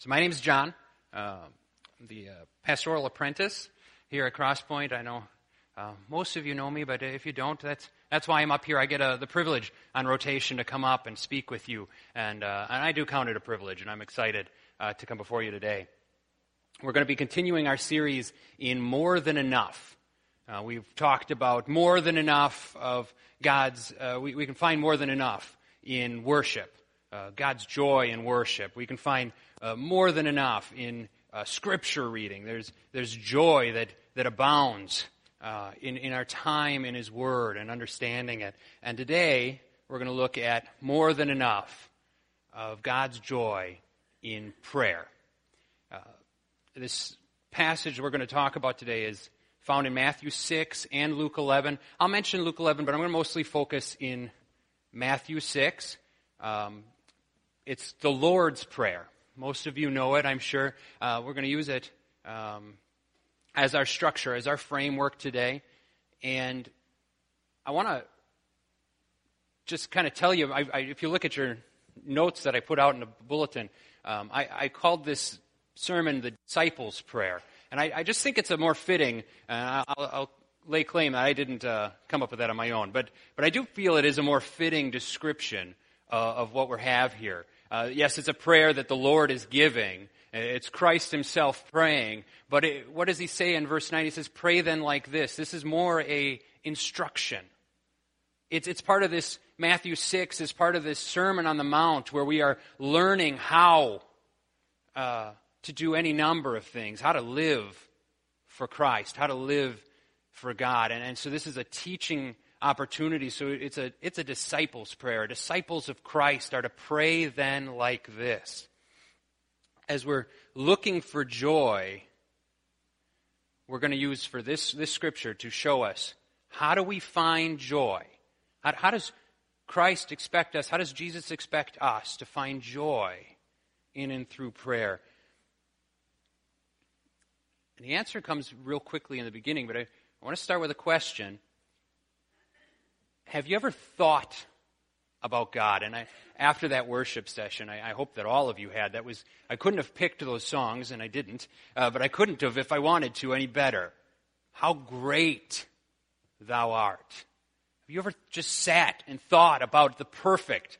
So my name is John. Uh, I'm the uh, pastoral apprentice here at Crosspoint. I know uh, most of you know me, but if you don't, that's that's why I'm up here. I get uh, the privilege on rotation to come up and speak with you, and uh, and I do count it a privilege, and I'm excited uh, to come before you today. We're going to be continuing our series in more than enough. we've talked about more than enough of God's. we, we can find more than enough in worship, God's joy in worship. We can find uh, more than enough in uh, scripture reading. There's, there's joy that, that abounds uh, in, in our time in His Word and understanding it. And today, we're going to look at more than enough of God's joy in prayer. Uh, this passage we're going to talk about today is found in Matthew 6 and Luke 11. I'll mention Luke 11, but I'm going to mostly focus in Matthew 6. Um, it's the Lord's Prayer. Most of you know it, I'm sure. Uh, we're going to use it um, as our structure, as our framework today. And I want to just kind of tell you I, I, if you look at your notes that I put out in the bulletin, um, I, I, called this sermon the Disciples' Prayer. And I, just think it's a more fitting, uh, I'll, I'll, lay claim that I didn't uh, come up with that on my own, but, but I do feel it is a more fitting description uh, of what we have here. Uh, yes, it's a prayer that the Lord is giving. It's Christ himself praying. But it, what does he say in verse 9? He says, pray then like this. This is more a instruction. It's, it's part of this, Matthew 6 is part of this Sermon on the Mount where we are learning how uh, to do any number of things, how to live for Christ, how to live for God. And, and so this is a teaching opportunity. So it's a, it's a disciples' prayer. Disciples of Christ are to pray then like this. As we're looking for joy, we're going to use for this, this scripture to show us how do we find joy? How, how does Christ expect us, how does Jesus expect us to find joy in and through prayer? And the answer comes real quickly in the beginning, but I, I want to start with a question have you ever thought about God? And I, after that worship session, I, I, hope that all of you had. That was I couldn't have picked those songs, and I didn't, uh, but I couldn't have if I wanted to any better. How great Thou art! Have you ever just sat and thought about the perfect,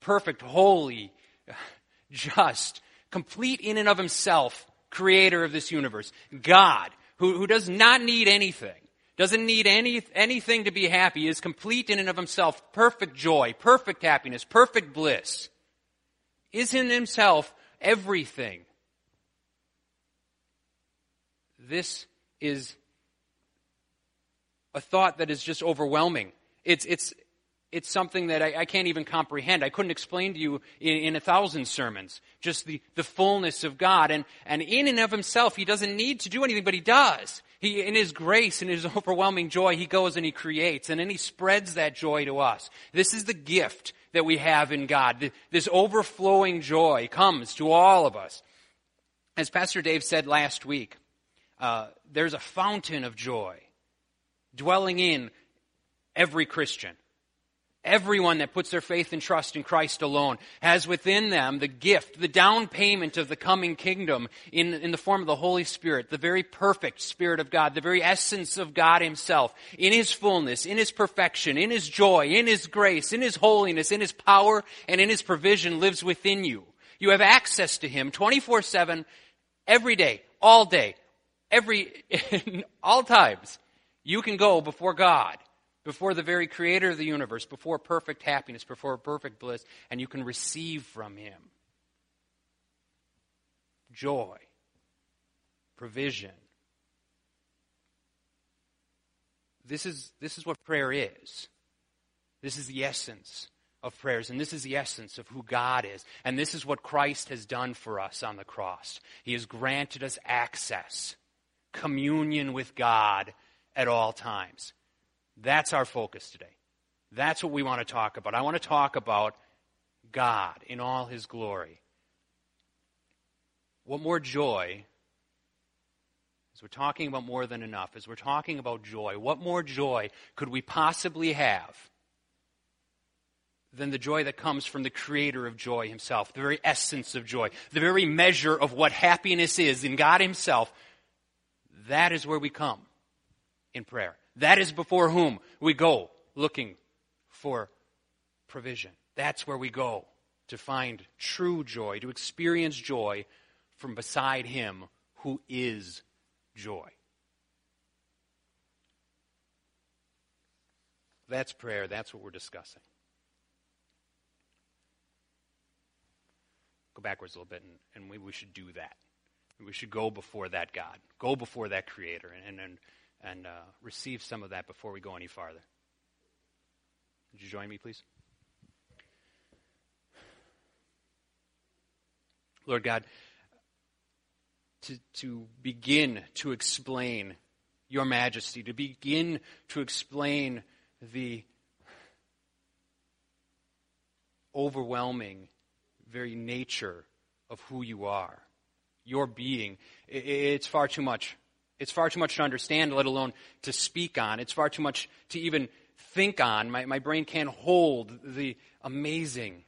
perfect, holy, just, complete in and of Himself, Creator of this universe, God, who, who does not need anything? Doesn't need any, anything to be happy, is complete in and of himself, perfect joy, perfect happiness, perfect bliss, is in himself everything. This is a thought that is just overwhelming. It's, it's, it's something that I, I, can't even comprehend. I couldn't explain to you in, in, a thousand sermons just the, the fullness of God. And, and in and of himself, he doesn't need to do anything, but he does. He, in his grace and his overwhelming joy, he goes and he creates, and then he spreads that joy to us. This is the gift that we have in God. This overflowing joy comes to all of us. As Pastor Dave said last week, uh, there's a fountain of joy dwelling in every Christian. Everyone that puts their faith and trust in Christ alone has within them the gift, the down payment of the coming kingdom in, in the form of the Holy Spirit, the very perfect Spirit of God, the very essence of God Himself, in His fullness, in His perfection, in His joy, in His grace, in His holiness, in His power, and in His provision lives within you. You have access to Him 24 7, every day, all day, every, all times. You can go before God before the very creator of the universe, before perfect happiness, before perfect bliss, and you can receive from him joy, provision. This is, this is what prayer is. This is the essence of prayers, and this is the essence of who God is. And this is what Christ has done for us on the cross. He has granted us access, communion with God at all times. That's our focus today. That's what we want to talk about. I want to talk about God in all his glory. What more joy, as we're talking about more than enough, as we're talking about joy, what more joy could we possibly have than the joy that comes from the creator of joy himself, the very essence of joy, the very measure of what happiness is in God himself. That is where we come in prayer. That is before whom we go looking for provision. That's where we go to find true joy, to experience joy from beside him who is joy. That's prayer. That's what we're discussing. Go backwards a little bit, and, and maybe we should do that. We should go before that God, go before that Creator, and, and, and uh, receive some of that before we go any farther. Would you join me, please? Lord God, to, to begin to explain your majesty, to begin to explain the overwhelming very nature of who you are, your being. It's far too much. It's far too much to understand, let alone to speak on. It's far too much to even think on. My, my brain can't hold the amazing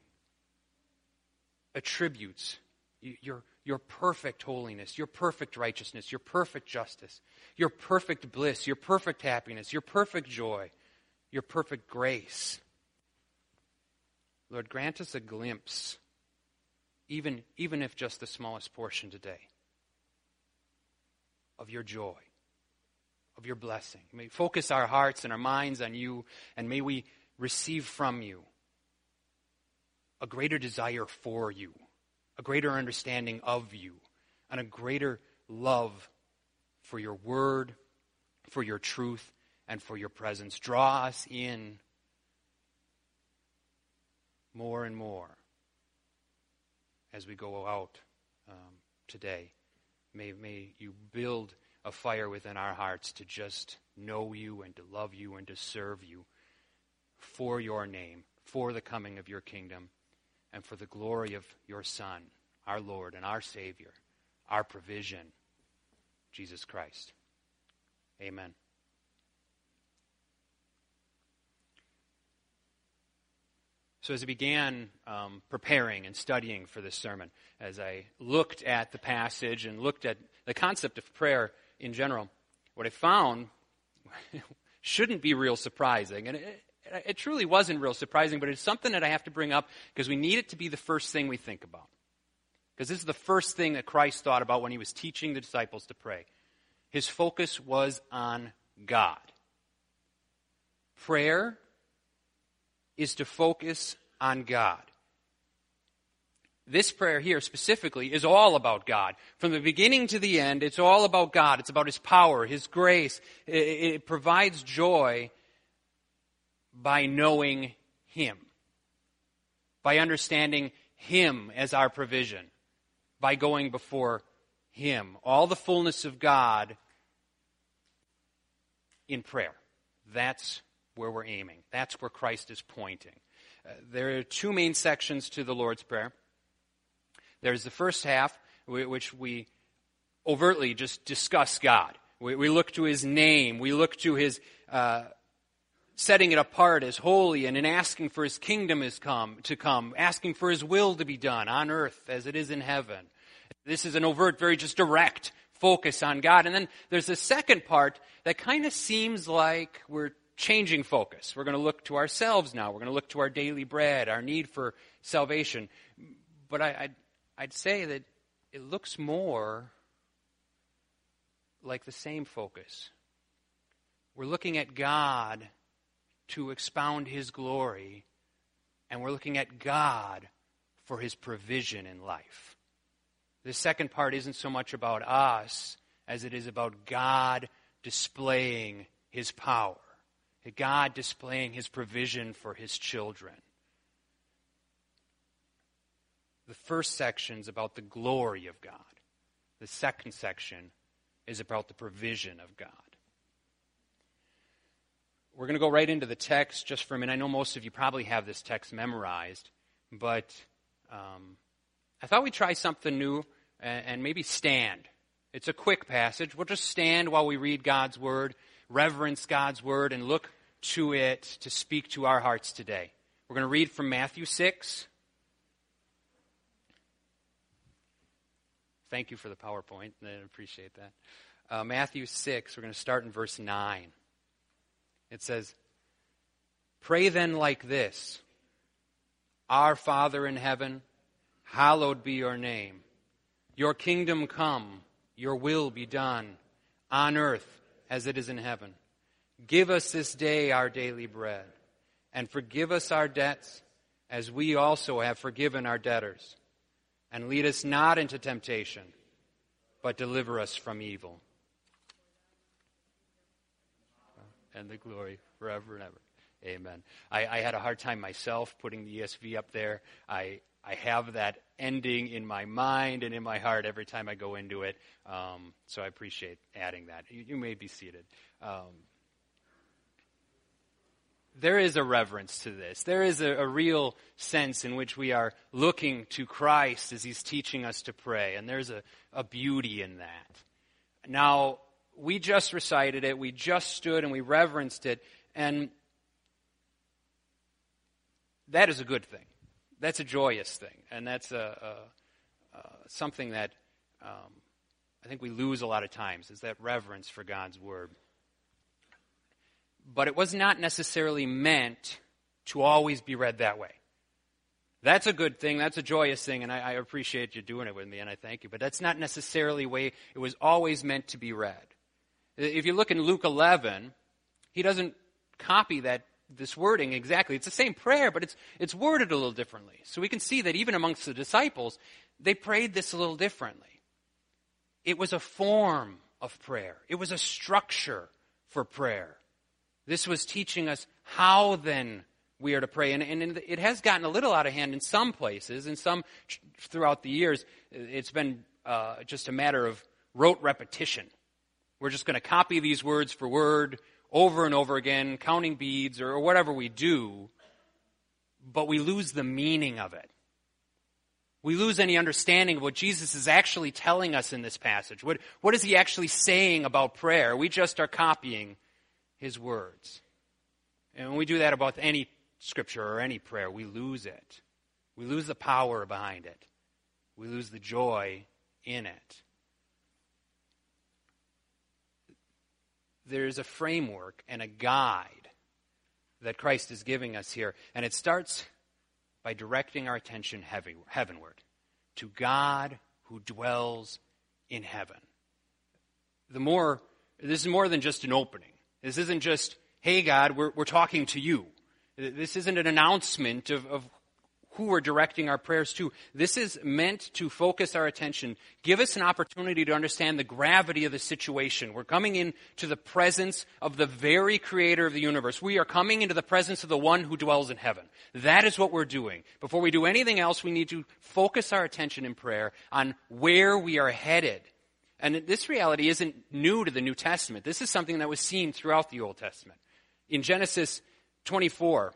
attributes. Your, your perfect holiness, your perfect righteousness, your perfect justice, your perfect bliss, your perfect happiness, your perfect joy, your perfect grace. Lord, grant us a glimpse, even, even if just the smallest portion today, of your joy, of your blessing. May focus our hearts and our minds on you, and may we receive from you a greater desire for you, a greater understanding of you, and a greater love for your word, for your truth, and for your presence. Draw us in more and more as we go out um, today. May, may you build a fire within our hearts to just know you and to love you and to serve you for your name, for the coming of your kingdom, and for the glory of your Son, our Lord and our Savior, our provision, Jesus Christ. Amen. So, as I began um, preparing and studying for this sermon, as I looked at the passage and looked at the concept of prayer in general, what I found shouldn't be real surprising. And it, it truly wasn't real surprising, but it's something that I have to bring up because we need it to be the first thing we think about. Because this is the first thing that Christ thought about when he was teaching the disciples to pray. His focus was on God. Prayer is to focus on God. This prayer here specifically is all about God. From the beginning to the end, it's all about God. It's about His power, His grace. It, it provides joy by knowing Him, by understanding Him as our provision, by going before Him. All the fullness of God in prayer. That's where we're aiming. That's where Christ is pointing. Uh, there are two main sections to the Lord's Prayer. There's the first half, which we overtly just discuss God. We, we look to His name. We look to His uh, setting it apart as holy and in asking for His kingdom is come, to come, asking for His will to be done on earth as it is in heaven. This is an overt, very just direct focus on God. And then there's a second part that kind of seems like we're changing focus. We're going to look to ourselves now. We're going to look to our daily bread, our need for salvation. But I, I'd, I'd say that it looks more like the same focus. We're looking at God to expound His glory, and we're looking at God for His provision in life. The second part isn't so much about us as it is about God displaying His power. God displaying his provision for his children. The first section is about the glory of God. The second section is about the provision of God. We're going to go right into the text just for a minute. I know most of you probably have this text memorized, but um, I thought we'd try something new and, and maybe stand. It's a quick passage. We'll just stand while we read God's word reverence God's word and look to it to speak to our hearts today. We're going to read from Matthew 6. Thank you for the PowerPoint. I appreciate that. Uh, Matthew 6, we're going to start in verse 9. It says, Pray then like this Our Father in heaven, hallowed be your name. Your kingdom come, your will be done, on earth as it is in heaven. Give us this day our daily bread, and forgive us our debts as we also have forgiven our debtors and lead us not into temptation, but deliver us from evil. And the glory forever and ever. Amen. I, I, had a hard time myself putting the ESV up there. I, I have that ending in my mind and in my heart every time I go into it. Um, so I appreciate adding that. You, you may be seated. Um, there is a reverence to this. There is a, a, real sense in which we are looking to Christ as He's teaching us to pray, and there's a, a beauty in that. Now, we just recited it, we just stood and we reverenced it, and that is a good thing. That's a joyous thing, and that's a, a, a something that um, I think we lose a lot of times is that reverence for God's Word but it was not necessarily meant to always be read that way. That's a good thing. That's a joyous thing, and I, I, appreciate you doing it with me, and I thank you. But that's not necessarily way it was always meant to be read. If you look in Luke 11, he doesn't copy that this wording exactly. It's the same prayer, but it's it's worded a little differently. So we can see that even amongst the disciples, they prayed this a little differently. It was a form of prayer. It was a structure for prayer. This was teaching us how then we are to pray. And, and it has gotten a little out of hand in some places, in some throughout the years, it's been uh, just a matter of rote repetition. We're just going to copy these words for word over and over again, counting beads or whatever we do, but we lose the meaning of it. We lose any understanding of what Jesus is actually telling us in this passage. What, what is he actually saying about prayer? We just are copying his words. And when we do that about any scripture or any prayer, we lose it. We lose the power behind it. We lose the joy in it. There's a framework and a guide that Christ is giving us here. And it starts by directing our attention heavenward to God who dwells in heaven. The more, this is more than just an opening. This isn't just, hey, God, we're, we're talking to you. This isn't an announcement of, of who we're directing our prayers to. This is meant to focus our attention, give us an opportunity to understand the gravity of the situation. We're coming into the presence of the very creator of the universe. We are coming into the presence of the one who dwells in heaven. That is what we're doing. Before we do anything else, we need to focus our attention in prayer on where we are headed. And this reality isn't new to the New Testament. This is something that was seen throughout the Old Testament. In Genesis 24,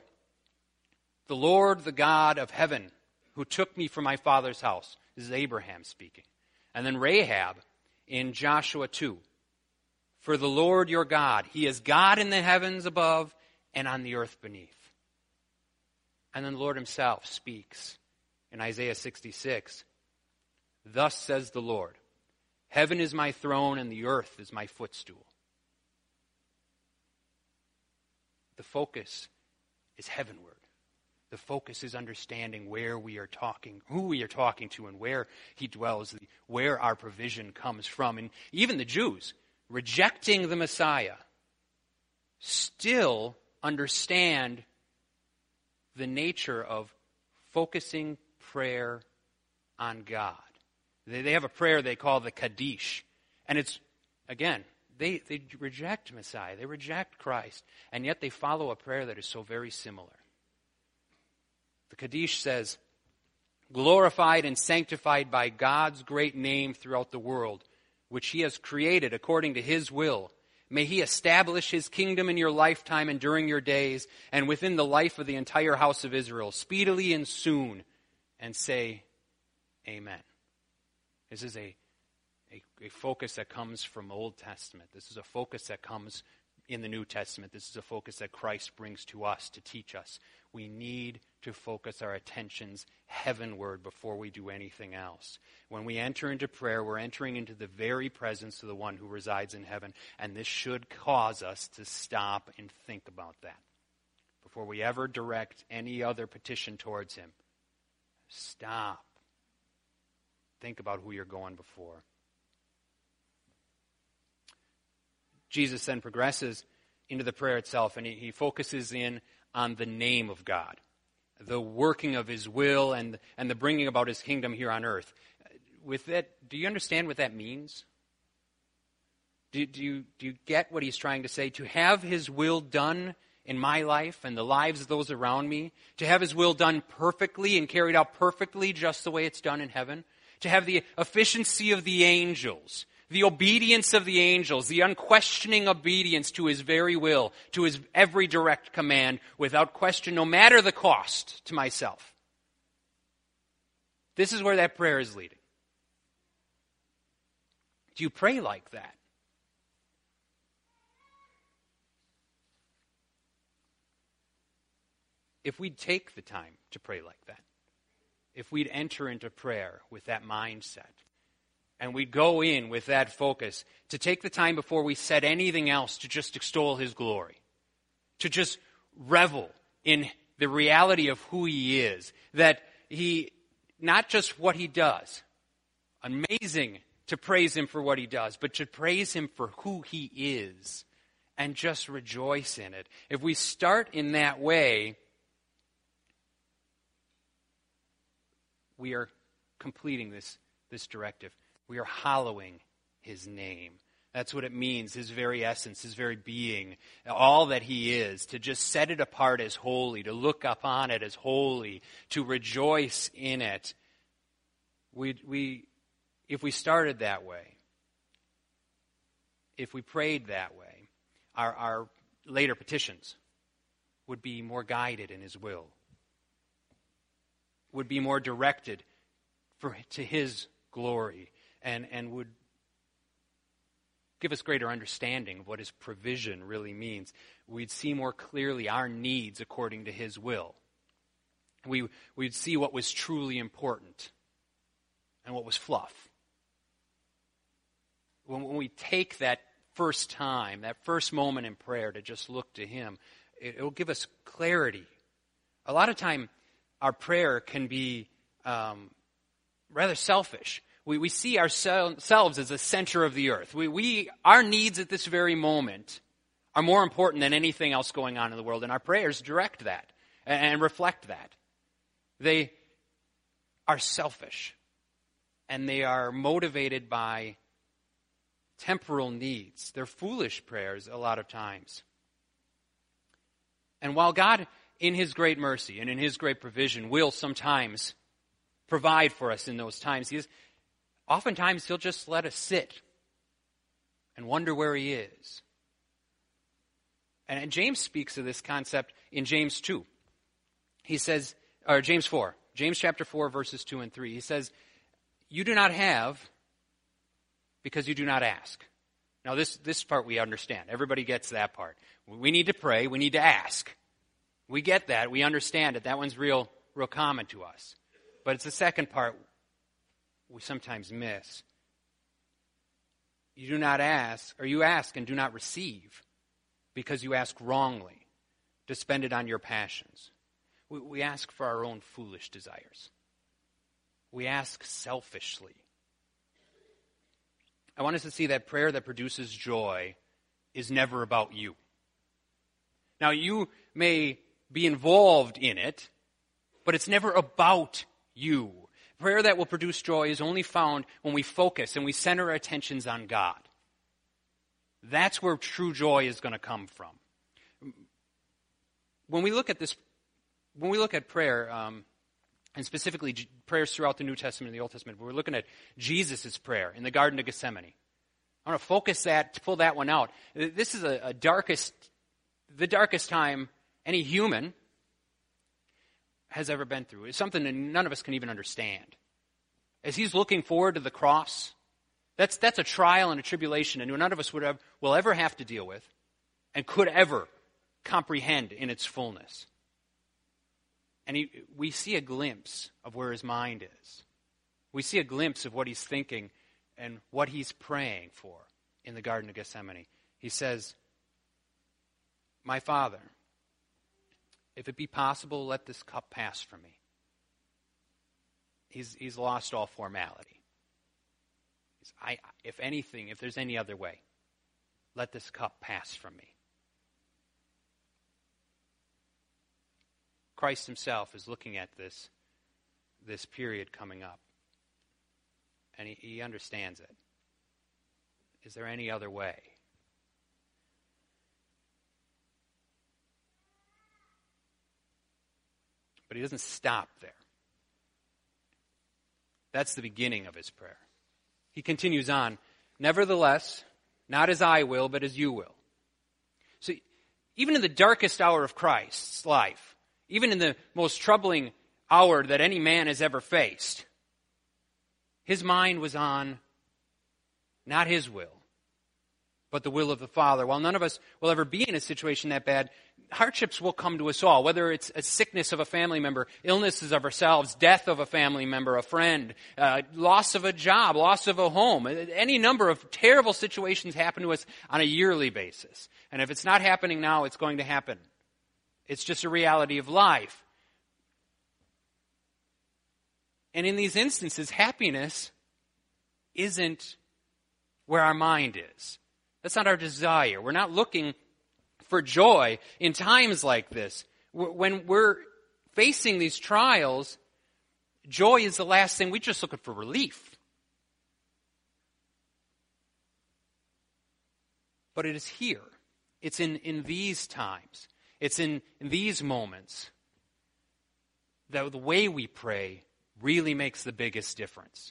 the Lord, the God of heaven, who took me from my father's house, this is Abraham speaking. And then Rahab in Joshua 2. For the Lord your God, He is God in the heavens above and on the earth beneath. And then the Lord Himself speaks in Isaiah 66. Thus says the Lord Heaven is my throne and the earth is my footstool. The focus is heavenward. The focus is understanding where we are talking, who we are talking to, and where He dwells, where our provision comes from. And even the Jews, rejecting the Messiah, still understand the nature of focusing prayer on God. They, they have a prayer they call the Kaddish. And it's, again, they, they reject Messiah, they reject Christ, and yet they follow a prayer that is so very similar. The Kaddish says, Glorified and sanctified by God's great name throughout the world, which He has created according to His will. May He establish His kingdom in your lifetime and during your days, and within the life of the entire house of Israel, speedily and soon. And say, Amen. This is a, a, a, focus that comes from Old Testament. This is a focus that comes in the New Testament. This is a focus that Christ brings to us to teach us We need to focus our attentions heavenward before we do anything else. When we enter into prayer, we're entering into the very presence of the one who resides in heaven, and this should cause us to stop and think about that before we ever direct any other petition towards him. Stop. Think about who you're going before. Jesus then progresses into the prayer itself, and he, he focuses in on the name of God the working of his will and, and the bringing about his kingdom here on earth. With that, do you understand what that means? Do, do, you, do you get what he's trying to say? To have his will done in my life and the lives of those around me, to have his will done perfectly and carried out perfectly just the way it's done in heaven, to have the efficiency of the angels, the obedience of the angels, the unquestioning obedience to his very will, to his every direct command, without question, no matter the cost to myself. This is where that prayer is leading. Do you pray like that? If we'd take the time to pray like that, if we'd enter into prayer with that mindset, and we go in with that focus to take the time before we said anything else to just extol his glory, to just revel in the reality of who he is, that he, not just what he does, amazing to praise him for what he does, but to praise him for who he is and just rejoice in it. If we start in that way, we are completing this, this directive. We are hallowing his name. That's what it means, his very essence, his very being, all that he is, to just set it apart as holy, to look upon it as holy, to rejoice in it. We, we, if we started that way, if we prayed that way, our, our later petitions would be more guided in his will, would be more directed for, to his glory and, and would give us greater understanding of what his provision really means. We'd see more clearly our needs according to his will. We, we'd see what was truly important and what was fluff. When, when we take that first time, that first moment in prayer to just look to him, it, will give us clarity. A lot of time, our prayer can be um, rather selfish we, we see ourselves as the center of the earth. We, we, our needs at this very moment are more important than anything else going on in the world, and our prayers direct that and, and reflect that. They are selfish, and they are motivated by temporal needs. They're foolish prayers a lot of times. And while God, in His great mercy and in His great provision, will sometimes provide for us in those times, He is oftentimes he'll just let us sit and wonder where he is. And James speaks of this concept in James 2. He says, or James 4, James chapter 4, verses 2 and 3. He says, You do not have because you do not ask. Now, this, this part we understand. Everybody gets that part. We need to pray, we need to ask. We get that, we understand it. That one's real, real common to us. But it's the second part we sometimes miss. You do not ask, or you ask and do not receive because you ask wrongly to spend it on your passions. We, we ask for our own foolish desires. We ask selfishly. I want us to see that prayer that produces joy is never about you. Now, you may be involved in it, but it's never about you. Prayer that will produce joy is only found when we focus and we center our attentions on God. That's where true joy is going to come from. When we look at this, when we look at prayer, um, and specifically prayers throughout the New Testament and the Old Testament, we're looking at Jesus' prayer in the Garden of Gethsemane. I want to focus that, pull that one out. This is a, a darkest, the darkest time any human has ever been through. It's something that none of us can even understand. As he's looking forward to the cross, that's, that's a trial and a tribulation and none of us would have, will ever have to deal with and could ever comprehend in its fullness. And he, we see a glimpse of where his mind is. We see a glimpse of what he's thinking and what he's praying for in the Garden of Gethsemane. He says, My Father, if it be possible, let this cup pass from me. He's, he's lost all formality. He's, I, if anything, if there's any other way, let this cup pass from me. Christ himself is looking at this, this period coming up. And he, he understands it. Is there any other way? But he doesn't stop there. That's the beginning of his prayer. He continues on, Nevertheless, not as I will, but as you will. So, even in the darkest hour of Christ's life, even in the most troubling hour that any man has ever faced, his mind was on not his will, but the will of the Father. While none of us will ever be in a situation that bad, hardships will come to us all, whether it's a sickness of a family member, illnesses of ourselves, death of a family member, a friend, uh, loss of a job, loss of a home. Any number of terrible situations happen to us on a yearly basis. And if it's not happening now, it's going to happen. It's just a reality of life. And in these instances, happiness isn't where our mind is. That's not our desire. We're not looking for joy in times like this. When we're facing these trials, joy is the last thing. We're just looking for relief. But it is here. It's in, in these times. It's in, in these moments that the way we pray really makes the biggest difference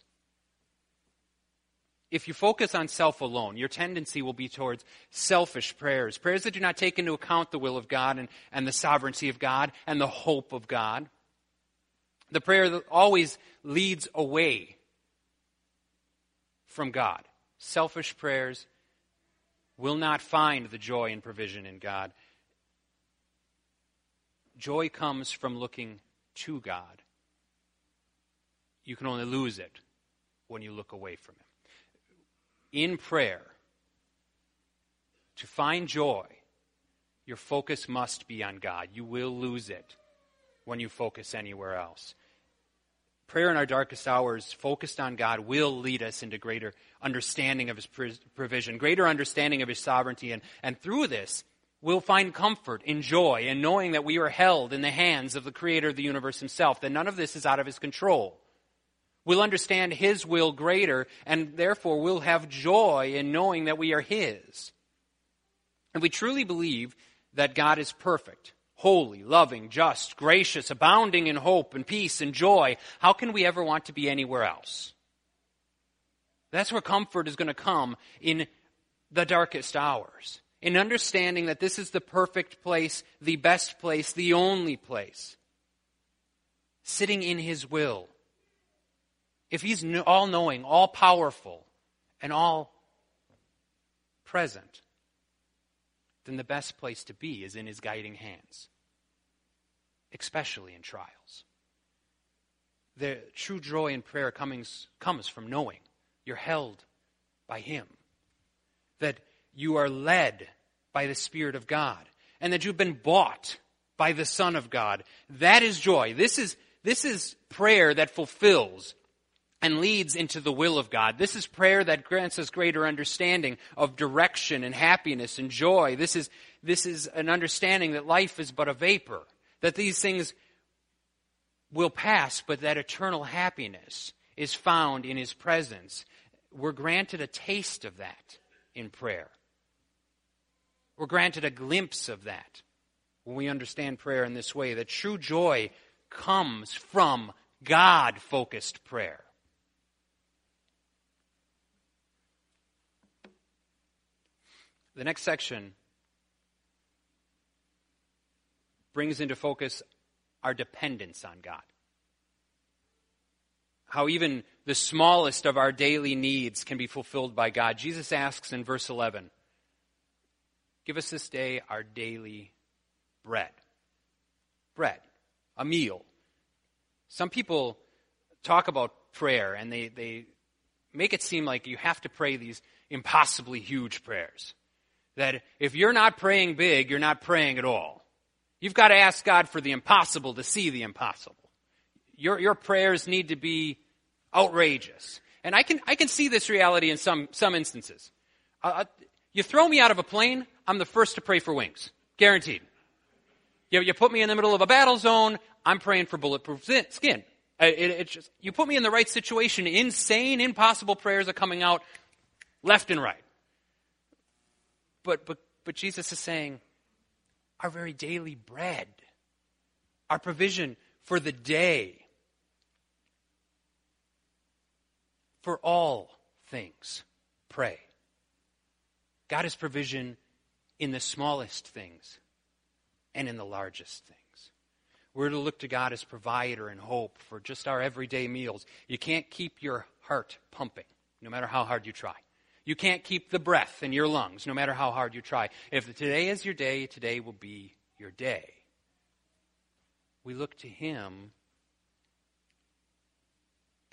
if you focus on self alone, your tendency will be towards selfish prayers, prayers that do not take into account the will of God and, and the sovereignty of God and the hope of God. The prayer that always leads away from God. Selfish prayers will not find the joy and provision in God. Joy comes from looking to God. You can only lose it when you look away from Him in prayer, to find joy, your focus must be on God. You will lose it when you focus anywhere else. Prayer in our darkest hours, focused on God, will lead us into greater understanding of His provision, greater understanding of His sovereignty, and, and through this, we'll find comfort in joy in knowing that we are held in the hands of the Creator of the universe Himself, that none of this is out of His control. We'll understand His will greater, and therefore we'll have joy in knowing that we are His. And we truly believe that God is perfect, holy, loving, just, gracious, abounding in hope and peace and joy. How can we ever want to be anywhere else? That's where comfort is going to come in the darkest hours. In understanding that this is the perfect place, the best place, the only place. Sitting in His will if he's all knowing, all powerful, and all present, then the best place to be is in his guiding hands, especially in trials. The true joy in prayer comes, comes from knowing you're held by him, that you are led by the Spirit of God, and that you've been bought by the Son of God. That is joy. This is, this is prayer that fulfills and leads into the will of God. This is prayer that grants us greater understanding of direction and happiness and joy. This is, this is an understanding that life is but a vapor, that these things will pass, but that eternal happiness is found in His presence. We're granted a taste of that in prayer. We're granted a glimpse of that when we understand prayer in this way, that true joy comes from God focused prayer. The next section brings into focus our dependence on God. How even the smallest of our daily needs can be fulfilled by God. Jesus asks in verse 11, Give us this day our daily bread. Bread. a meal. Some people talk about prayer and they, they make it seem like you have to pray these impossibly huge prayers. That if you're not praying big, you're not praying at all. You've got to ask God for the impossible to see the impossible. Your, your prayers need to be outrageous. And I can, I can see this reality in some, some instances. Uh, uh you throw me out of a plane, I'm the first to pray for wings. Guaranteed. You, you put me in the middle of a battle zone, I'm praying for bulletproof skin. It, it, just, you put me in the right situation, insane, impossible prayers are coming out left and right. But, but, but Jesus is saying, our very daily bread, our provision for the day, for all things, pray. God is provision in the smallest things and in the largest things. We're to look to God as provider and hope for just our everyday meals. You can't keep your heart pumping, no matter how hard you try. You can't keep the breath in your lungs, no matter how hard you try. If today is your day, today will be your day. We look to Him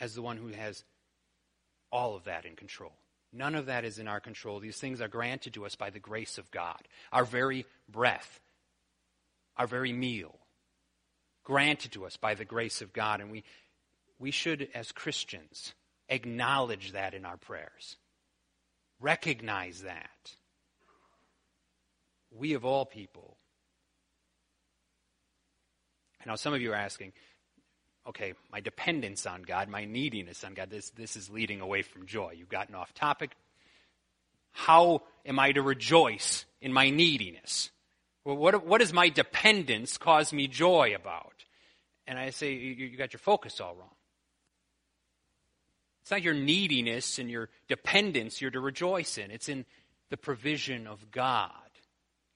as the one who has all of that in control. None of that is in our control. These things are granted to us by the grace of God. Our very breath, our very meal, granted to us by the grace of God. And we, we should, as Christians, acknowledge that in our prayers. Recognize that. We, of all people, now some of you are asking, okay, my dependence on God, my neediness on God, this, this is leading away from joy. You've gotten off topic. How am I to rejoice in my neediness? Well, what, what does my dependence cause me joy about? And I say, you, you got your focus all wrong. It's not your neediness and your dependence you're to rejoice in. It's in the provision of God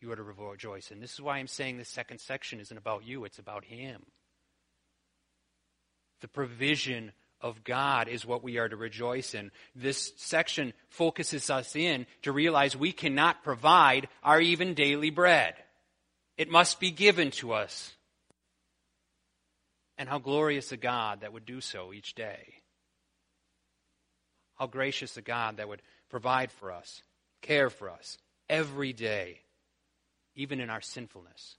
you are to rejoice in. This is why I'm saying this second section isn't about you, it's about Him. The provision of God is what we are to rejoice in. This section focuses us in to realize we cannot provide our even daily bread. It must be given to us. And how glorious a God that would do so each day. How gracious a God that would provide for us, care for us every day, even in our sinfulness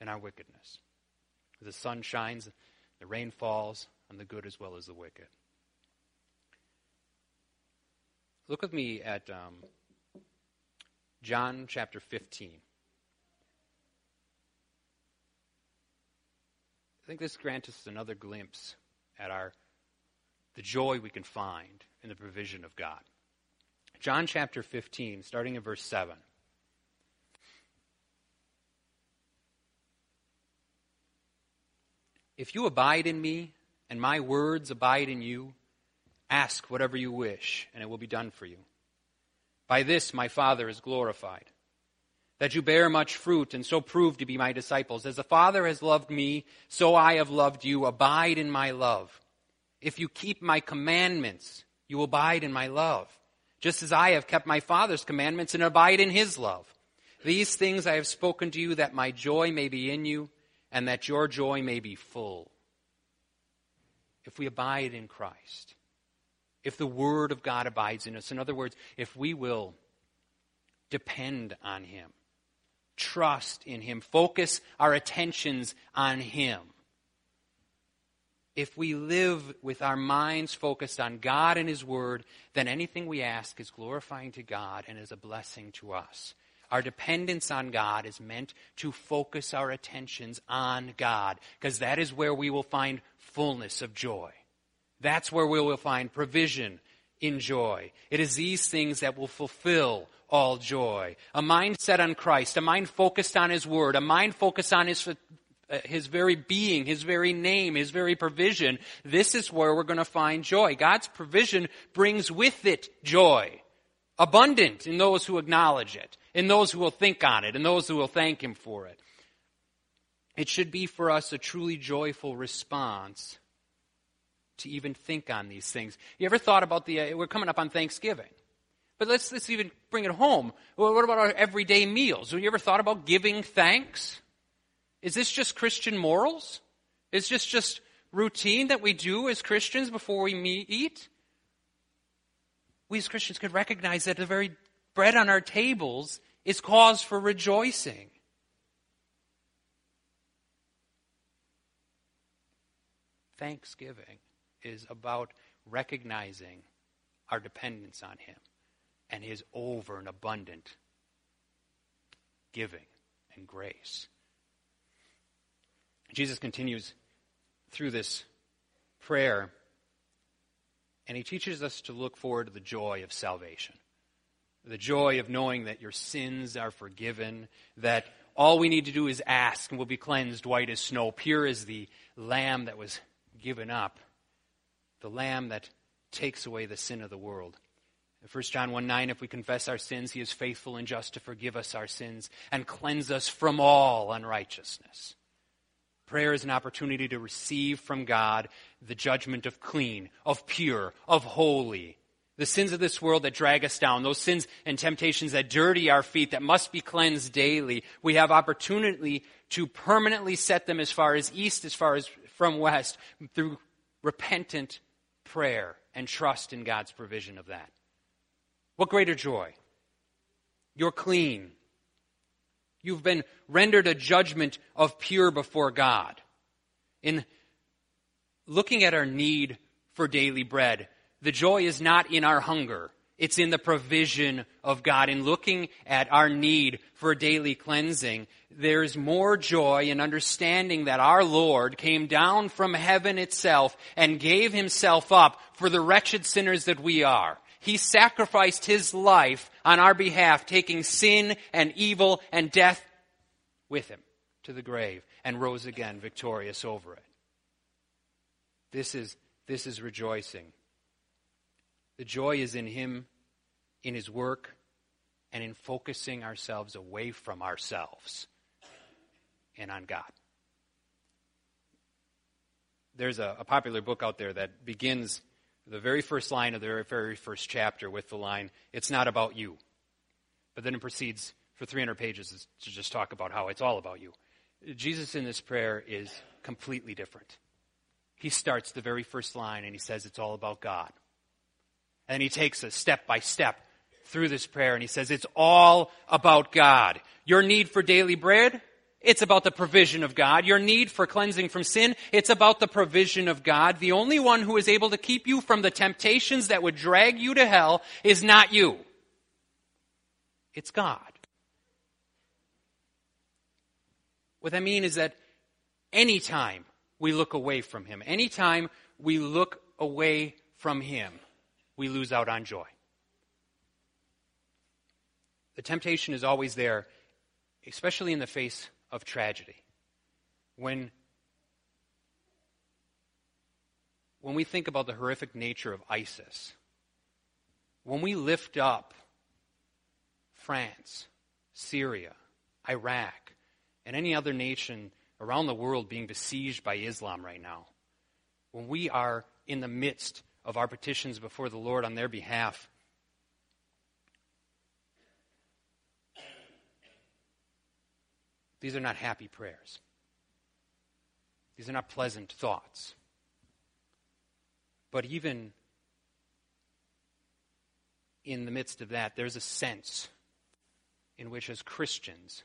and our wickedness. The sun shines, the rain falls on the good as well as the wicked. Look with me at um, John chapter 15. I think this grants us another glimpse at our the joy we can find in the provision of God. John chapter 15, starting in verse 7. If you abide in me and my words abide in you, ask whatever you wish, and it will be done for you. By this my Father is glorified that you bear much fruit and so prove to be my disciples. As the Father has loved me, so I have loved you. Abide in my love. If you keep my commandments, you abide in my love, just as I have kept my Father's commandments and abide in his love. These things I have spoken to you that my joy may be in you and that your joy may be full. If we abide in Christ, if the Word of God abides in us, in other words, if we will depend on Him, trust in Him, focus our attentions on Him. If we live with our minds focused on God and His Word, then anything we ask is glorifying to God and is a blessing to us. Our dependence on God is meant to focus our attentions on God, because that is where we will find fullness of joy. That's where we will find provision in joy. It is these things that will fulfill all joy. A mind set on Christ, a mind focused on His Word, a mind focused on His, uh, His very being, His very name, His very provision. This is where we're going to find joy. God's provision brings with it joy. Abundant in those who acknowledge it, in those who will think on it, in those who will thank Him for it. It should be for us a truly joyful response to even think on these things. You ever thought about the, uh, we're coming up on Thanksgiving. But let's, let's even bring it home. What about our everyday meals? Have you ever thought about giving thanks? Is this just Christian morals? Is this just routine that we do as Christians before we meet, eat? We as Christians could recognize that the very bread on our tables is cause for rejoicing. Thanksgiving is about recognizing our dependence on Him and His over and abundant giving and grace. Jesus continues through this prayer, and He teaches us to look forward to the joy of salvation. The joy of knowing that your sins are forgiven, that all we need to do is ask and we'll be cleansed white as snow, pure as the lamb that was given up, the lamb that takes away the sin of the world. 1 John 1 9, if we confess our sins, he is faithful and just to forgive us our sins and cleanse us from all unrighteousness. Prayer is an opportunity to receive from God the judgment of clean, of pure, of holy. The sins of this world that drag us down, those sins and temptations that dirty our feet, that must be cleansed daily. We have opportunity to permanently set them as far as east, as far as from west, through repentant prayer and trust in God's provision of that. What greater joy? You're clean. You've been rendered a judgment of pure before God. In looking at our need for daily bread, the joy is not in our hunger. It's in the provision of God. In looking at our need for daily cleansing, there's more joy in understanding that our Lord came down from heaven itself and gave himself up for the wretched sinners that we are. He sacrificed his life on our behalf, taking sin and evil and death with him to the grave and rose again victorious over it. This is, this is rejoicing. The joy is in him, in his work, and in focusing ourselves away from ourselves and on God. There's a, a popular book out there that begins the very first line of the very first chapter with the line, It's not about you. But then it proceeds for 300 pages to just talk about how it's all about you. Jesus in this prayer is completely different. He starts the very first line and he says it's all about God. And he takes us step by step through this prayer and he says it's all about God. Your need for daily bread, it's about the provision of God. Your need for cleansing from sin, it's about the provision of God. The only one who is able to keep you from the temptations that would drag you to hell is not you. It's God. What I mean is that anytime we look away from Him, anytime we look away from Him, we lose out on joy. The temptation is always there, especially in the face of tragedy. When, when we think about the horrific nature of ISIS, when we lift up France, Syria, Iraq, and any other nation around the world being besieged by Islam right now, when we are in the midst of our petitions before the Lord on their behalf, These are not happy prayers. These are not pleasant thoughts. But even in the midst of that, there's a sense in which, as Christians,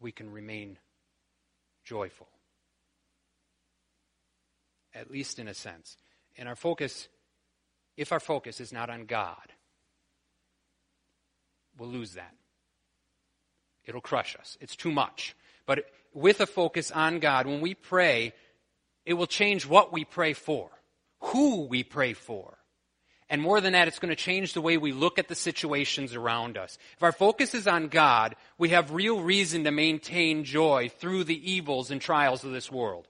we can remain joyful. At least in a sense. And our focus, if our focus is not on God, we'll lose that. It'll crush us. It's too much. But with a focus on God, when we pray, it will change what we pray for, who we pray for. And more than that, it's going to change the way we look at the situations around us. If our focus is on God, we have real reason to maintain joy through the evils and trials of this world.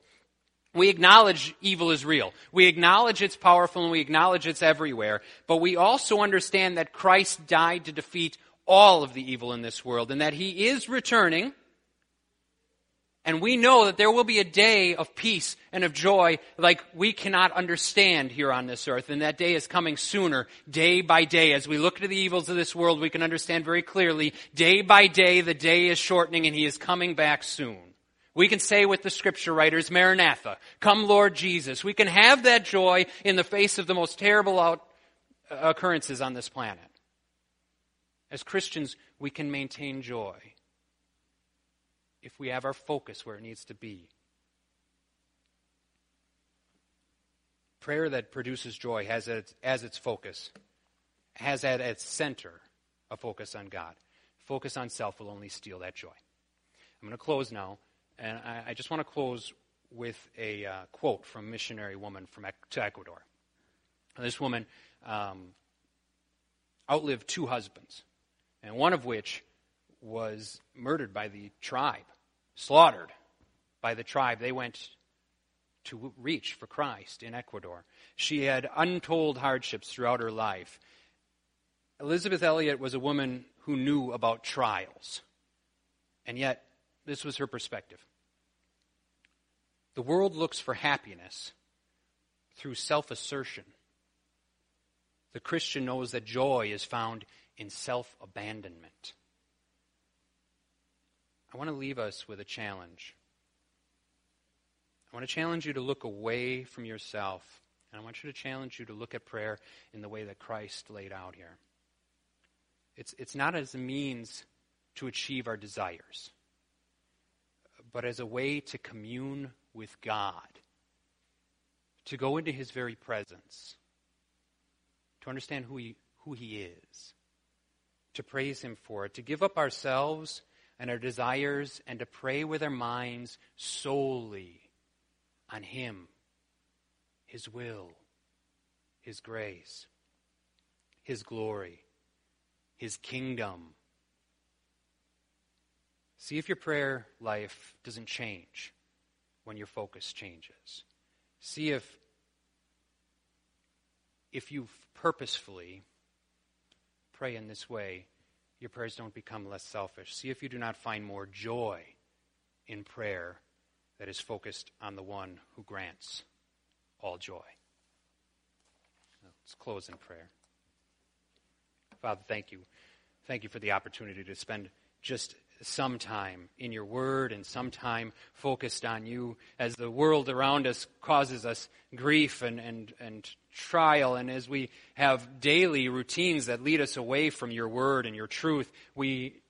We acknowledge evil is real. We acknowledge it's powerful and we acknowledge it's everywhere. But we also understand that Christ died to defeat all of the evil in this world and that he is returning. And we know that there will be a day of peace and of joy like we cannot understand here on this earth. And that day is coming sooner, day by day. As we look to the evils of this world, we can understand very clearly, day by day, the day is shortening and he is coming back soon. We can say with the scripture writers, Maranatha, come Lord Jesus. We can have that joy in the face of the most terrible out, uh, occurrences on this planet. As Christians, we can maintain joy if we have our focus where it needs to be. Prayer that produces joy has as, its focus, has at its center a focus on God. Focus on self will only steal that joy. I'm going to close now, and I, I just want to close with a uh, quote from a missionary woman from to Ecuador. This woman um, outlived two husbands, and one of which was murdered by the tribe, slaughtered by the tribe. They went to reach for Christ in Ecuador. She had untold hardships throughout her life. Elisabeth Elliot was a woman who knew about trials, and yet this was her perspective. The world looks for happiness through self assertion. The Christian knows that joy is found in self abandonment. I want to leave us with a challenge. I want to challenge you to look away from yourself. And I want you to challenge you to look at prayer in the way that Christ laid out here. It's, it's not as a means to achieve our desires, but as a way to commune with God, to go into His very presence, to understand who He, who he is, to praise Him for it, to give up ourselves and our desires, and to pray with our minds solely on Him, His will, His grace, His glory, His kingdom. See if your prayer life doesn't change when your focus changes. See if if you purposefully pray in this way, your prayers don't become less selfish. See if you do not find more joy in prayer that is focused on the one who grants all joy. Let's close in prayer. Father, thank you. Thank you for the opportunity to spend just some time in your word and some time focused on you as the world around us causes us grief and, and, and trial. And as we have daily routines that lead us away from your word and your truth, we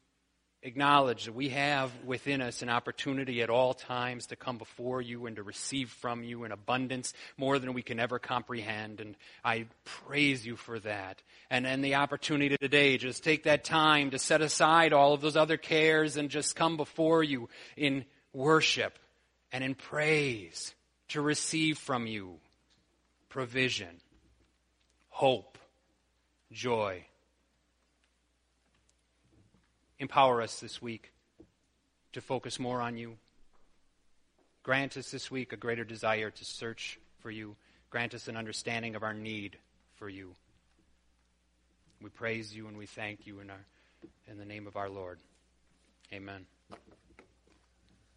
acknowledge that we have within us an opportunity at all times to come before you and to receive from you in abundance more than we can ever comprehend. And I praise you for that. And, and the opportunity today, just take that time to set aside all of those other cares and just come before you in worship and in praise to receive from you provision, hope, joy Empower us this week to focus more on you. Grant us this week a greater desire to search for you. Grant us an understanding of our need for you. We praise you and we thank you in, our, in the name of our Lord. Amen.